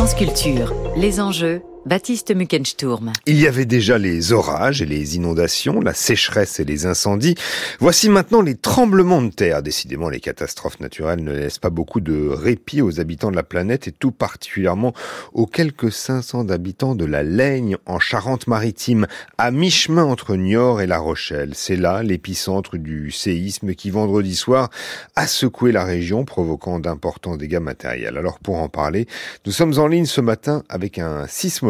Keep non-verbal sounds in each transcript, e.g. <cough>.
France Culture, les enjeux Baptiste Muckensturm. Il y avait déjà les orages et les inondations, la sécheresse et les incendies. Voici maintenant les tremblements de terre. Décidément, les catastrophes naturelles ne laissent pas beaucoup de répit aux habitants de la planète et tout particulièrement aux quelques 500 habitants de la Laigne en Charente-Maritime, à mi-chemin entre Niort et La Rochelle. C'est là l'épicentre du séisme qui vendredi soir a secoué la région, provoquant d'importants dégâts matériels. Alors pour en parler, nous sommes en ligne ce matin avec un sismologue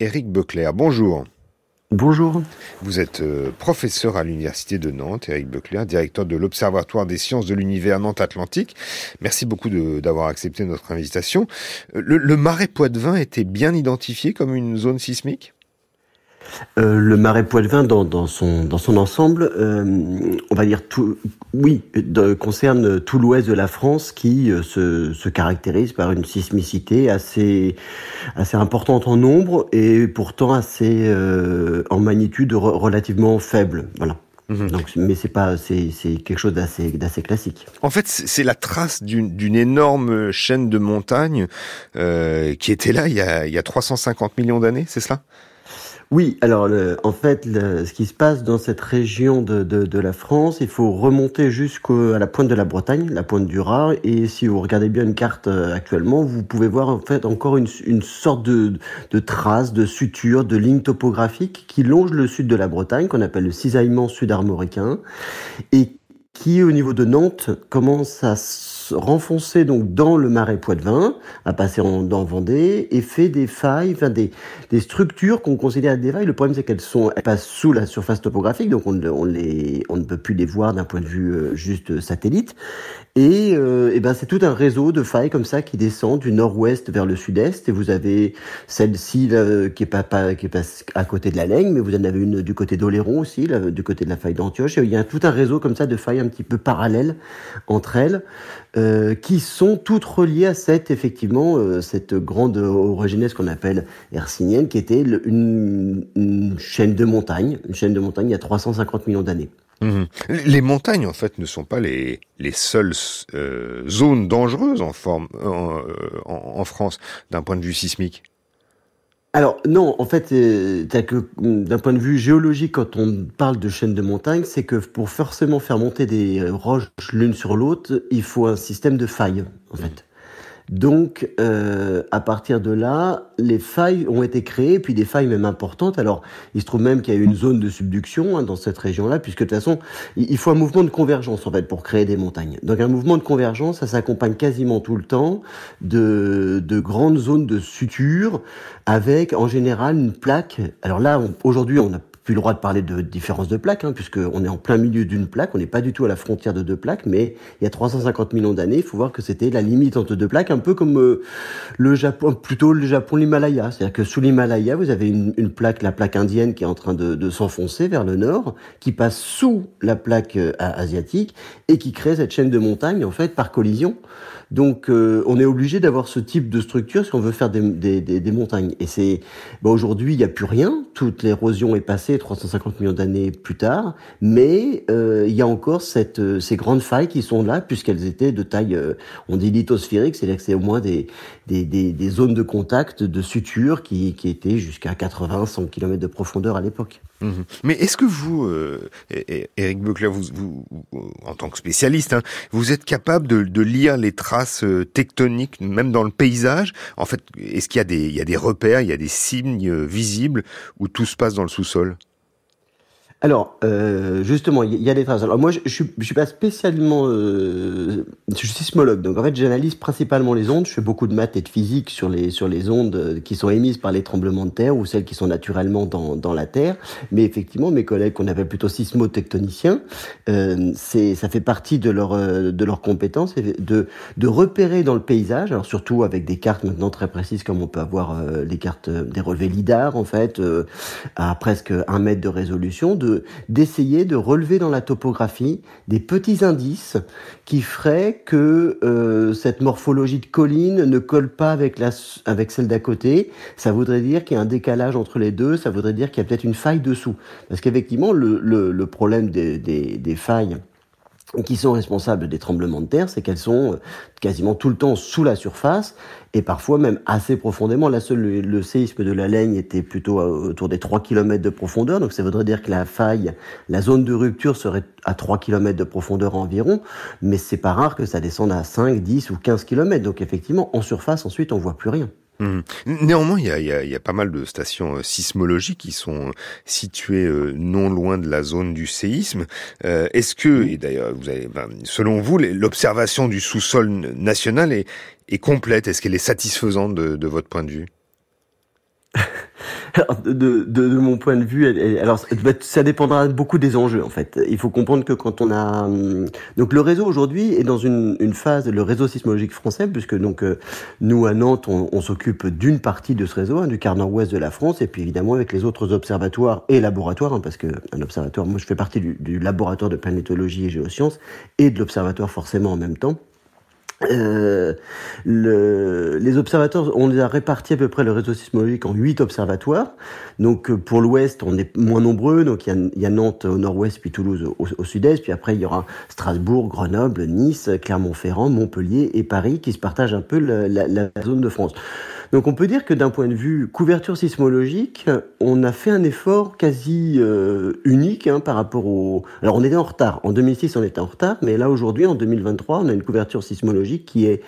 Éric Beclerc. Bonjour. Bonjour. Vous êtes euh, professeur à l'Université de Nantes, Éric Beclerc, directeur de l'Observatoire des sciences de l'univers Nantes-Atlantique. Merci beaucoup d'avoir accepté notre invitation. Euh, le, le marais Poitevin était bien identifié comme une zone sismique? Euh, le marais Poitevin, dans, dans, son, dans son ensemble, euh, on va dire tout, oui, concerne tout l'ouest de la France qui euh, se, se, caractérise par une sismicité assez, assez importante en nombre et pourtant assez en magnitude relativement faible. Voilà. Mhm. Donc, mais c'est pas, c'est, quelque chose d'assez, d'assez classique. En fait, c'est la trace d'une, d'une énorme chaîne de montagnes qui était là il y a, il y a 350 millions d'années, c'est cela? Oui, alors en fait, ce qui se passe dans cette région de, de, la France, il faut remonter jusqu'à la pointe de la Bretagne, la pointe du Raz, et si vous regardez bien une carte euh, actuellement, vous pouvez voir en fait encore une, une sorte de, de trace, de suture, de ligne topographique qui longe le sud de la Bretagne, qu'on appelle le cisaillement sud-armoricain, et qui, au niveau de Nantes, commence à se renfoncer donc dans le marais Poitevin, à passer en, dans Vendée, et fait des failles, enfin des, des structures qu'on considère des failles. Le problème, c'est qu'elles sont, elles passent sous la surface topographique, donc on, on ne peut plus les voir d'un point de vue euh, juste satellite. Et, euh, et ben c'est tout un réseau de failles comme ça qui descend du nord-ouest vers le sud-est. Et vous avez celle-ci qui est pas, à côté de la Laigne, mais vous en avez une du côté d'Oléron aussi, du côté de la faille d'Antioche. Il y a tout un réseau comme ça de failles un petit peu parallèles entre elles, euh, qui sont toutes reliées à cette effectivement euh, cette grande orogénèse qu'on appelle hercynienne, qui était une, une chaîne de montagnes, une chaîne de montagnes il y a 350 millions d'années. Mhm. Les montagnes, en fait, ne sont pas les, les seules euh, zones dangereuses en, forme, en, euh, en, France d'un point de vue sismique. Alors non, en fait, euh, que d'un point de vue géologique, quand on parle de chaîne de montagnes, c'est que pour forcément faire monter des roches l'une sur l'autre, il faut un système de failles, en fait. Donc, euh, à partir de là, les failles ont été créées, puis des failles même importantes. Alors, il se trouve même qu'il y a une zone de subduction hein, dans cette région-là, puisque de toute façon, il faut un mouvement de convergence en fait pour créer des montagnes. Donc, un mouvement de convergence, ça s'accompagne quasiment tout le temps de, de grandes zones de suture, avec en général une plaque. Alors là, aujourd'hui, on a plus le droit de parler de différence de plaques, hein, puisqu'on est en plein milieu d'une plaque, on n'est pas du tout à la frontière de deux plaques, mais il y a 350 millions d'années, il faut voir que c'était la limite entre deux plaques, un peu comme euh, le Japon, plutôt le Japon, l'Himalaya. C'est-à-dire que sous l'Himalaya, vous avez une, plaque, la plaque indienne, qui est en train de, s'enfoncer vers le nord, qui passe sous la plaque euh, asiatique et qui crée cette chaîne de montagnes, en fait, par collision. Donc, euh, on est obligé d'avoir ce type de structure si on veut faire des, montagnes. Et c'est, bon, aujourd'hui, il n'y a plus rien. Toute l'érosion est passée 350 millions d'années plus tard, mais euh, il y a encore cette, euh, ces grandes failles qui sont là puisqu'elles étaient de taille, euh, on dit lithosphérique, c'est-à-dire que c'est au moins des, zones de contact, de suture qui, qui étaient jusqu'à 80-100 km de profondeur à l'époque. Mmh. Mais est-ce que vous, euh, Eric vous, vous, en tant que spécialiste, hein, vous êtes capable de, de, lire les traces euh, tectoniques, même dans le paysage? En fait, est-ce qu'il y a des, il y a des repères, il y a des signes euh, visibles où tout se passe dans le sous-sol? Alors, euh, justement, il y, a des traces. Alors moi, je, je, suis, pas spécialement, euh, je suis sismologue, donc en fait, j'analyse principalement les ondes. Je fais beaucoup de maths et de physique sur les sur les ondes euh, qui sont émises par les tremblements de terre ou celles qui sont naturellement dans dans la terre. Mais effectivement, mes collègues qu'on appelle plutôt sismotectoniciens, euh, c'est ça fait partie de leur euh, de leurs compétences de de repérer dans le paysage. Alors surtout avec des cartes maintenant très précises, comme on peut avoir euh, les cartes des relevés lidar en fait à presque un mètre de résolution. De d'essayer de, relever dans la topographie des petits indices qui feraient que euh, cette morphologie de colline ne colle pas avec, celle d'à côté. Ça voudrait dire qu'il y a un décalage entre les deux, ça voudrait dire qu'il y a peut-être une faille dessous. Parce qu'effectivement, le, le, problème des failles qui sont responsables des tremblements de terre, c'est qu'elles sont euh, quasiment tout le temps sous la surface et parfois même assez profondément. Là, le, séisme de la Laigne était plutôt autour des 3 km de profondeur, donc ça voudrait dire que la faille, la zone de rupture serait à 3 km de profondeur environ, mais c'est pas rare que ça descende à 5, 10 ou 15 km. Donc effectivement, en surface, ensuite, on voit plus rien. Mmh. Néanmoins, il y, a, il, y a, il y a, pas mal de stations euh, sismologiques qui sont situées euh, non loin de la zone du séisme. Euh, Est-ce que, et d'ailleurs, vous avez, ben, selon vous, l'observation du sous-sol national est, est complète? Est-ce qu'elle est satisfaisante de, de votre point de vue? De, de, de, mon point de vue, alors ça dépendra beaucoup des enjeux en fait. Il faut comprendre que quand on a hum, donc le réseau aujourd'hui est dans une, une, phase, le réseau sismologique français, puisque donc euh, nous à Nantes on, on s'occupe d'une partie de ce réseau, hein, du quart nord-ouest de la France, et puis évidemment avec les autres observatoires et laboratoires, hein, parce que un observatoire, moi je fais partie du, du laboratoire de planétologie et géosciences et de l'observatoire forcément en même temps. Euh, le, les observateurs, on les a répartis à peu près le réseau sismologique en huit observatoires. Donc euh, pour l'ouest, on est moins nombreux. Donc il y a, Nantes au nord-ouest, puis Toulouse au, sud-est. Puis après, il y aura Strasbourg, Grenoble, Nice, Clermont-Ferrand, Montpellier et Paris qui se partagent un peu la zone de France. Donc on peut dire que d'un point de vue couverture sismologique, on a fait un effort quasi euh, unique hein, par rapport au... Alors on était en retard, en 2006 on était en retard, mais là aujourd'hui en 2023 on a une couverture sismologique qui est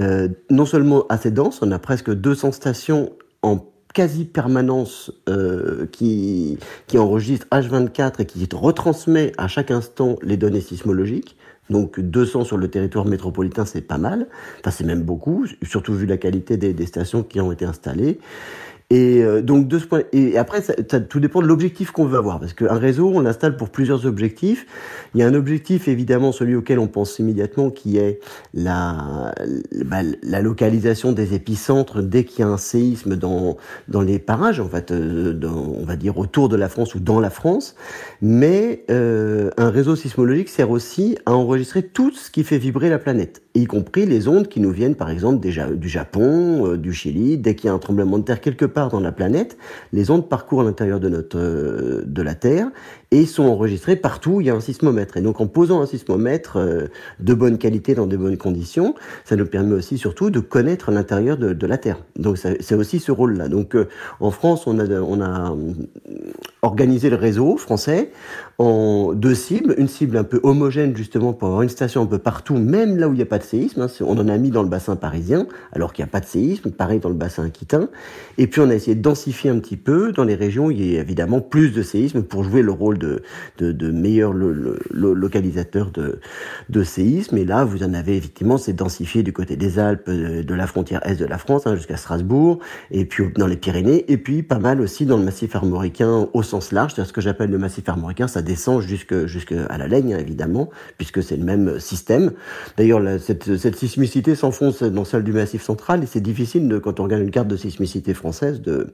euh, non seulement assez dense, on a presque 200 stations en quasi permanence euh, qui, qui enregistre H24 et qui retransmet à chaque instant les données sismologiques. Donc 200 sur le territoire métropolitain, c'est pas mal. Enfin, c'est même beaucoup, surtout vu la qualité des, des stations qui ont été installées. Et euh, donc de ce point, et après ça, ça, tout dépend de l'objectif qu'on veut avoir, parce qu'un réseau, on l'installe pour plusieurs objectifs. Il y a un objectif évidemment celui auquel on pense immédiatement, qui est la bah, la localisation des épicentres dès qu'il y a un séisme dans dans les parages, en fait, euh, dans, on va dire autour de la France ou dans la France. Mais euh, un réseau sismologique sert aussi à enregistrer tout ce qui fait vibrer la planète, y compris les ondes qui nous viennent par exemple du Japon, euh, du Chili, dès qu'il y a un tremblement de terre quelque part dans la planète, les ondes parcourent l'intérieur de notre euh, de la Terre et sont enregistrées partout où il y a un sismomètre. Et donc en posant un sismomètre euh, de bonne qualité dans de bonnes conditions, ça nous permet aussi surtout de connaître l'intérieur de, la Terre. Donc c'est aussi ce rôle-là. Donc euh, en France, on a on a organisé le réseau français en deux cibles, une cible un peu homogène justement pour avoir une station un peu partout, même là où il n'y a pas de séisme. Hein. On en a mis dans le bassin parisien, alors qu'il n'y a pas de séisme, pareil dans le bassin aquitain. Et puis on a essayé de densifier un petit peu dans les régions où il y a évidemment plus de séismes pour jouer le rôle de, de, de meilleur de, de séismes. Et là, vous en avez effectivement, c'est densifié du côté des Alpes, de la frontière est de la France, hein, jusqu'à Strasbourg, et puis dans les Pyrénées, et puis pas mal aussi dans le massif armoricain au sens large, c'est-à-dire ce que j'appelle le massif armoricain, ça descend jusque, jusque à la Laigne, évidemment, puisque c'est le même système. D'ailleurs, cette, cette sismicité s'enfonce dans celle du massif central, et c'est difficile, de, quand on regarde une carte de sismicité française, de,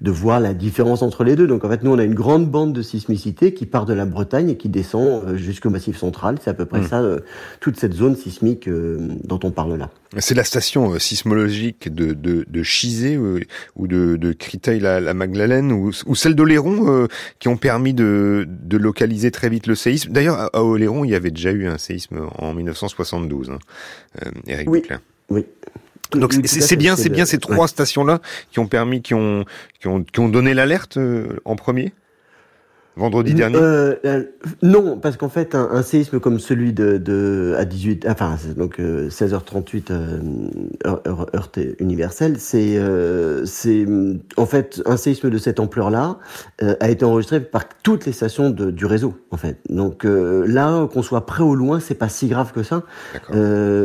de voir la différence entre les deux. Donc en fait, nous, on a une grande bande de sismicité qui part de la Bretagne et qui descend euh, jusqu'au Massif central. C'est à peu près mmh. ça, euh, toute cette zone sismique euh, dont on parle là. C'est la station sismologique de, de, de Chizé ou de, de Créteil-la-Magdalene ou, ou celle d'Oléron qui ont permis de, de localiser très vite le séisme. D'ailleurs, à Oléron, il y avait déjà eu un séisme en 1972, hein, Eric oui. Oui. Donc c'est bien, c'est bien ces trois stations-là qui ont permis, qui ont, qui ont, qui ont donné l'alerte euh, en premier vendredi dernier euh, euh, Non, parce qu'en fait, un, un, séisme comme celui de, de à 18, enfin donc euh, 16h38 euh, heure, heure, universelle, c'est c'est en fait un séisme de cette ampleur-là a été enregistré par toutes les stations de, du réseau, en fait. Donc là, qu'on soit près ou loin, c'est pas si grave que ça.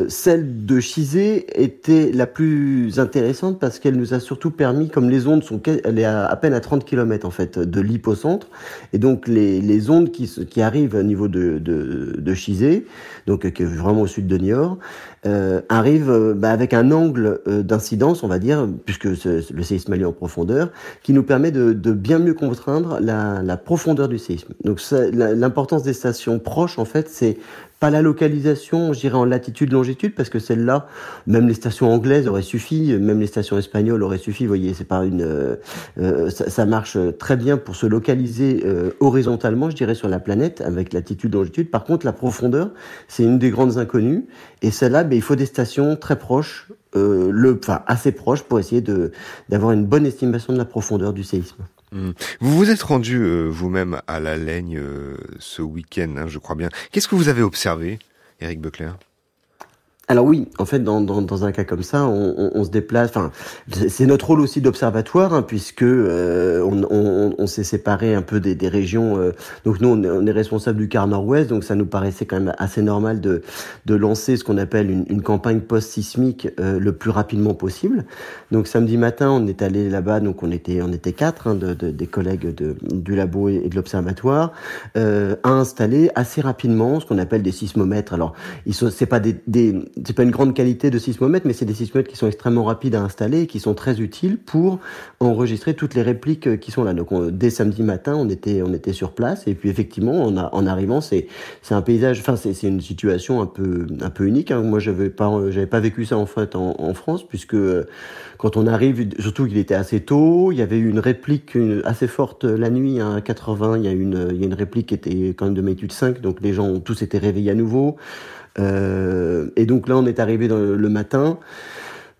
celle de Chizé était la plus intéressante parce qu'elle nous a surtout permis, comme les ondes sont, elle est à, à peine à 30 km en fait de l'hypocentre, et donc les, les ondes qui, arrivent au niveau de, de, Chizé, donc est vraiment au sud de Niort, euh, arrivent euh, bah, avec un angle euh, d'incidence, on va dire, puisque le séisme est en profondeur, qui nous permet de, bien mieux contraindre la, profondeur du séisme. Donc l'importance des stations proches, en fait, c'est pas la localisation, je dirais en latitude, longitude, parce que celle-là, même les stations anglaises auraient suffi, même les stations espagnoles auraient suffi. Vous voyez, c'est pas une, euh, euh, ça, marche très bien pour se localiser euh, horizontalement, je dirais, sur la planète avec latitude, longitude. Par contre, la profondeur, c'est une des grandes inconnues. Et celle-là, ben, il faut des stations très proches, le, enfin assez proches, pour essayer de d'avoir une bonne estimation de la profondeur du séisme. Mmh. Vous vous êtes rendu vous-même à la Laigne ce week-end, hein, je crois bien. Qu'est-ce que vous avez observé, Eric Buckler alors oui, en fait, dans, dans, dans, un cas comme ça, on, on, on se déplace. Enfin, c'est notre rôle aussi d'observatoire, hein, puisque euh, on, on, s'est séparé un peu des, des régions. Euh, donc nous, on est, responsable du quart nord-ouest, donc ça nous paraissait quand même assez normal de, de lancer ce qu'on appelle une, une campagne post-sismique euh, le plus rapidement possible. Donc samedi matin, on est allé là-bas, donc on était on était quatre hein, de, de, des collègues de, du labo et de l'observatoire à installer assez rapidement ce qu'on appelle des sismomètres. Alors, ils sont, c'est pas des, des c'est pas une grande qualité de sismomètre, mais c'est des sismomètres qui sont extrêmement rapides à installer et qui sont très utiles pour enregistrer toutes les répliques euh, qui sont là. Donc dès samedi matin, on était on était sur place et puis effectivement, en arrivant, c'est c'est un paysage, enfin c'est c'est une situation un peu un peu unique. Hein. Moi, j'avais pas j'avais pas vécu ça en fait en, en France puisque euh, quand on arrive, surtout qu'il était assez tôt, il y avait eu une réplique assez forte la nuit à 80. Il y a une il y a une réplique qui était quand même de magnitude 5, donc les gens ont tous été réveillés à nouveau. Euh, et donc là, on est arrivé dans le, matin.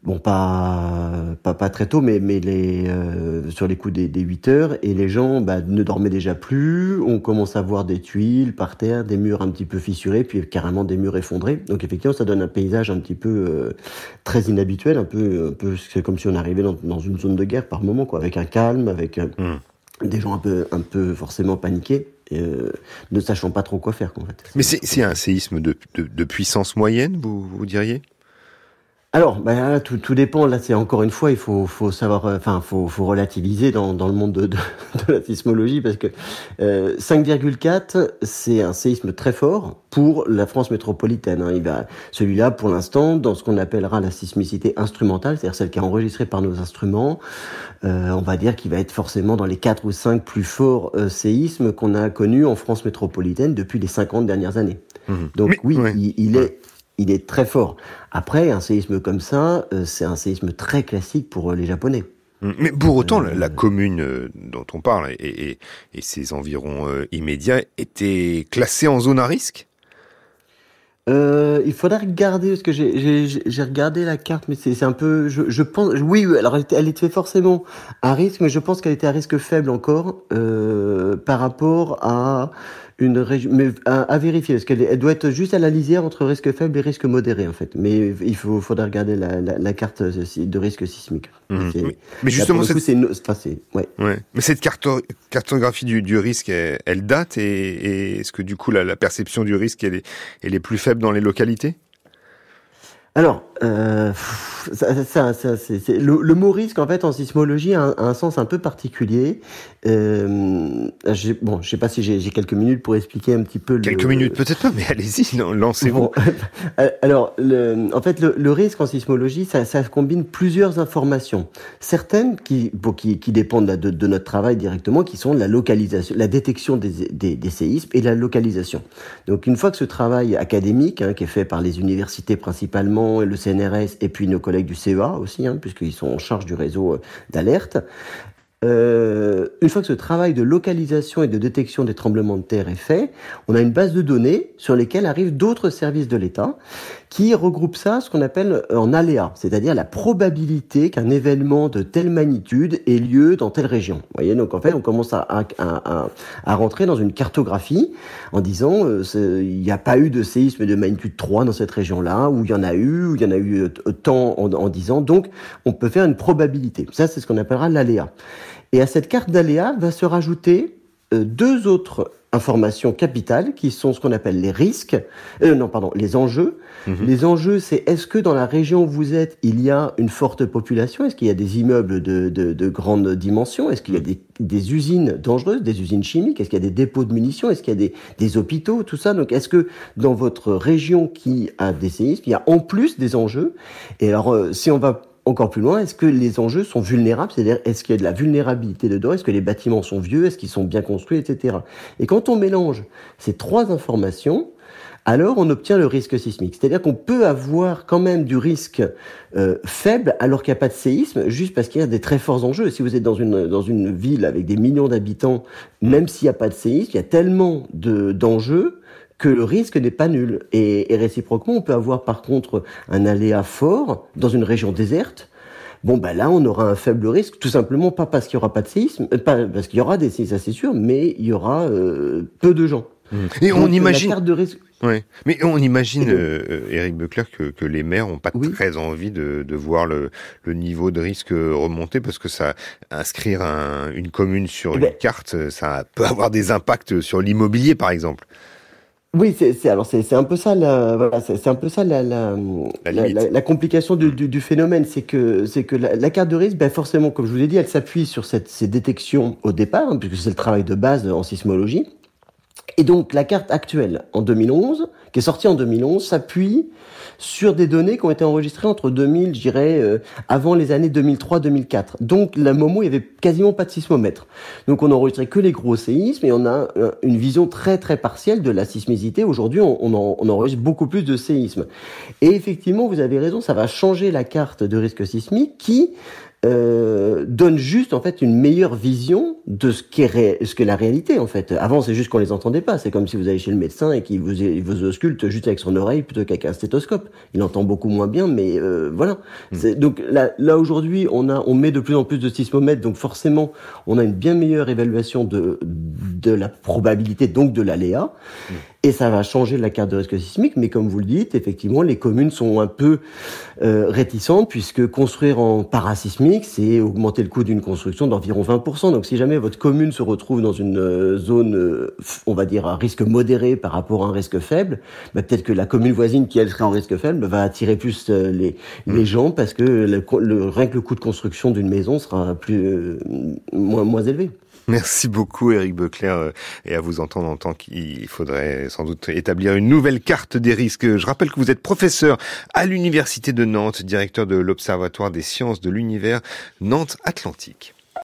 Bon, pas, pas, pas très tôt, mais, mais les, euh, sur les coups des, des 8 heures, et les gens bah, ne dormaient déjà plus. On commence à voir des tuiles par terre, des murs un petit peu fissurés, puis carrément des murs effondrés. Donc effectivement, ça donne un paysage un petit peu euh, très inhabituel, un peu, un peu c'est comme si on arrivait dans, dans, une zone de guerre par moment, quoi, avec un calme, avec euh, mmh. des gens un peu, un peu forcément paniqués. Euh, ne sachant pas trop quoi faire. En fait. Mais c'est un séisme de, de, de, puissance moyenne, vous, vous diriez? Alors, bah, tout, tout, dépend. Là, c'est encore une fois, il faut, faut savoir, euh, enfin, faut, faut relativiser dans, dans le monde de, de, <laughs> de, la sismologie parce que euh, 5,4, c'est un séisme très fort pour la France métropolitaine. Hein. Il va, celui-là, pour l'instant, dans ce qu'on appellera la sismicité instrumentale, c'est-à-dire celle qui est enregistrée par nos instruments, euh, on va dire qu'il va être forcément dans les 4 ou 5 plus forts euh, séismes qu'on a connus en France métropolitaine depuis les 50 dernières années. Mmh. Donc oui, il, il est il est très fort. Après, un séisme comme ça, euh, c'est un séisme très classique pour euh, les Japonais. Mm. Mais pour autant, la, commune euh, dont on parle et, et, et ses environs immédiats étaient classés en zone à risque? Euh, il faudrait regarder parce que j'ai regardé la carte, mais c'est un peu, je, je, pense, oui, alors elle était, elle était, forcément à risque, mais je pense qu'elle était à risque faible encore euh, par rapport à une région, mais à, vérifier, parce qu'elle elle doit être juste à la lisière entre risque faible et risque modéré en fait. Mais il faut, faudrait regarder la, la, la carte de risque sismique. Mmh. Mais, justement, c'est ouais. ouais. Mais cette cartographie du, du risque, elle, date et, et est-ce que du coup la, la perception du risque, elle est, elle est plus faible dans les localités? Alors, euh, ça, ça, ça c'est, le, le, mot risque, en fait, en sismologie, a un, un sens un peu particulier. Euh, bon, je sais pas si j'ai, quelques minutes pour expliquer un petit peu. Quelques minutes, peut-être pas, mais allez-y, <laughs> lancez-vous. alors, le, en fait, le, le, risque en sismologie, ça, ça, combine plusieurs informations. Certaines qui, bon, qui, qui dépendent de, de, notre travail directement, qui sont la localisation, la détection des, des, des, séismes et la localisation. Donc, une fois que ce travail académique, hein, qui est fait par les universités principalement le CNRS et puis nos collègues du CEA aussi, hein, puisqu'ils sont en charge du réseau euh, d'alerte. Euh, une fois que ce travail de localisation et de détection des tremblements de terre est fait, on a une base de données sur lesquelles arrivent d'autres services de l'État qui regroupent ça, ce qu'on appelle euh, en aléa, c'est-à-dire la probabilité qu'un événement de telle magnitude ait lieu dans telle région. Vous voyez, donc en fait, on commence à, à, à, à rentrer dans une cartographie en disant euh, il n'y a pas eu de séisme de magnitude 3 dans cette région-là, ou il y en a eu, ou il y en a eu tant en, en 10 ans. Donc, on peut faire une probabilité. Ça, c'est ce qu'on appellera l'aléa. Et à cette carte d'aléa va se rajouter euh, deux autres informations capitales qui sont ce qu'on appelle les risques, euh, non pardon, les enjeux. Mhm. Les enjeux, c'est est-ce que dans la région où vous êtes, il y a une forte population? Est-ce qu'il y a des immeubles de, de, de grande dimension? Est-ce qu'il y a des, des, usines dangereuses, des usines chimiques? Est-ce qu'il y a des dépôts de munitions? Est-ce qu'il y a des, des hôpitaux? Tout ça. Donc, est-ce que dans votre région qui a des séismes, il y a en plus des enjeux? Et alors, euh, si on va encore plus loin, est-ce que les enjeux sont vulnérables? C'est-à-dire, est-ce qu'il y a de la vulnérabilité dedans? Est-ce que les bâtiments sont vieux? Est-ce qu'ils sont bien construits, etc. Et quand on mélange ces trois informations, alors on obtient le risque sismique. C'est-à-dire qu'on peut avoir quand même du risque euh, faible alors qu'il n'y a pas de séisme, juste parce qu'il y a des très forts enjeux. Si vous êtes dans une, dans une ville avec des millions d'habitants, même s'il n'y a pas de séisme, il y a tellement d'enjeux que le risque n'est pas nul. Et, et, réciproquement, on peut avoir par contre un aléa fort dans une région déserte. Bon, ben là, on aura un faible risque, tout simplement pas parce qu'il y aura pas de séisme, euh, pas parce qu'il y aura des séismes, c'est sûr, mais il y aura euh, peu de gens. Mmh. Et on imagine. La carte de risque. Ouais. Mais on imagine, euh, Eric Beckler, que, que, les maires n'ont pas très envie de, de voir le, le, niveau de risque remonter parce que ça inscrire un, une commune sur eh une ben carte, ça peut avoir des impacts sur l'immobilier, par exemple. Oui, c'est alors c'est un peu ça la voilà, c'est un peu ça la la, la, la, complication du, du, du phénomène, c'est que c'est que la, carte de risque, ben forcément, comme je vous l'ai dit, elle s'appuie sur cette, ces détections au départ, hein, puisque c'est le travail de base en sismologie. Et donc la carte actuelle en 2011, qui est sortie en 2011, s'appuie sur des données qui ont été enregistrées entre 2000, je dirais, euh, avant les années 2003-2004. Donc, la moment, il y avait quasiment pas de sismomètre. Donc, on n'enregistrait que les gros séismes et on a euh, une vision très, très partielle de la sismicité. Aujourd'hui, on, enregistre beaucoup plus de séismes. Et effectivement, vous avez raison, ça va changer la carte de risque sismique qui euh, donne juste en fait une meilleure vision de ce qu'est ce la réalité en fait. Avant c'est juste qu'on les entendait pas. C'est comme si vous allez chez le médecin et qu'il vous il vous ausculte juste avec son oreille plutôt qu'avec un stéthoscope. Il entend beaucoup moins bien, mais euh, voilà. Mm. Donc là, là aujourd'hui on a on met de plus en plus de sismomètres, donc forcément on a une bien meilleure évaluation de de la probabilité donc de l'aléa. Mm. Et ça va changer la carte de risque sismique, mais comme vous le dites, effectivement, les communes sont un peu euh, réticentes, puisque construire en parasismique, c'est augmenter le coût d'une construction d'environ 20%. Donc si jamais votre commune se retrouve dans une euh, zone, euh, on va dire, à risque modéré par rapport à un risque faible, bah, peut-être que la commune voisine, qui elle serait en risque faible, va attirer plus les, les mmh. gens, parce que le, le, rien que le coût de construction d'une maison sera plus moins, moins élevé. Merci beaucoup Eric Beclerc euh, et à vous entendre en tant qu'il faudrait sans doute établir une nouvelle carte des risques. Je rappelle que vous êtes professeur à l'Université de Nantes, directeur de l'Observatoire des sciences de l'univers Nantes Atlantique.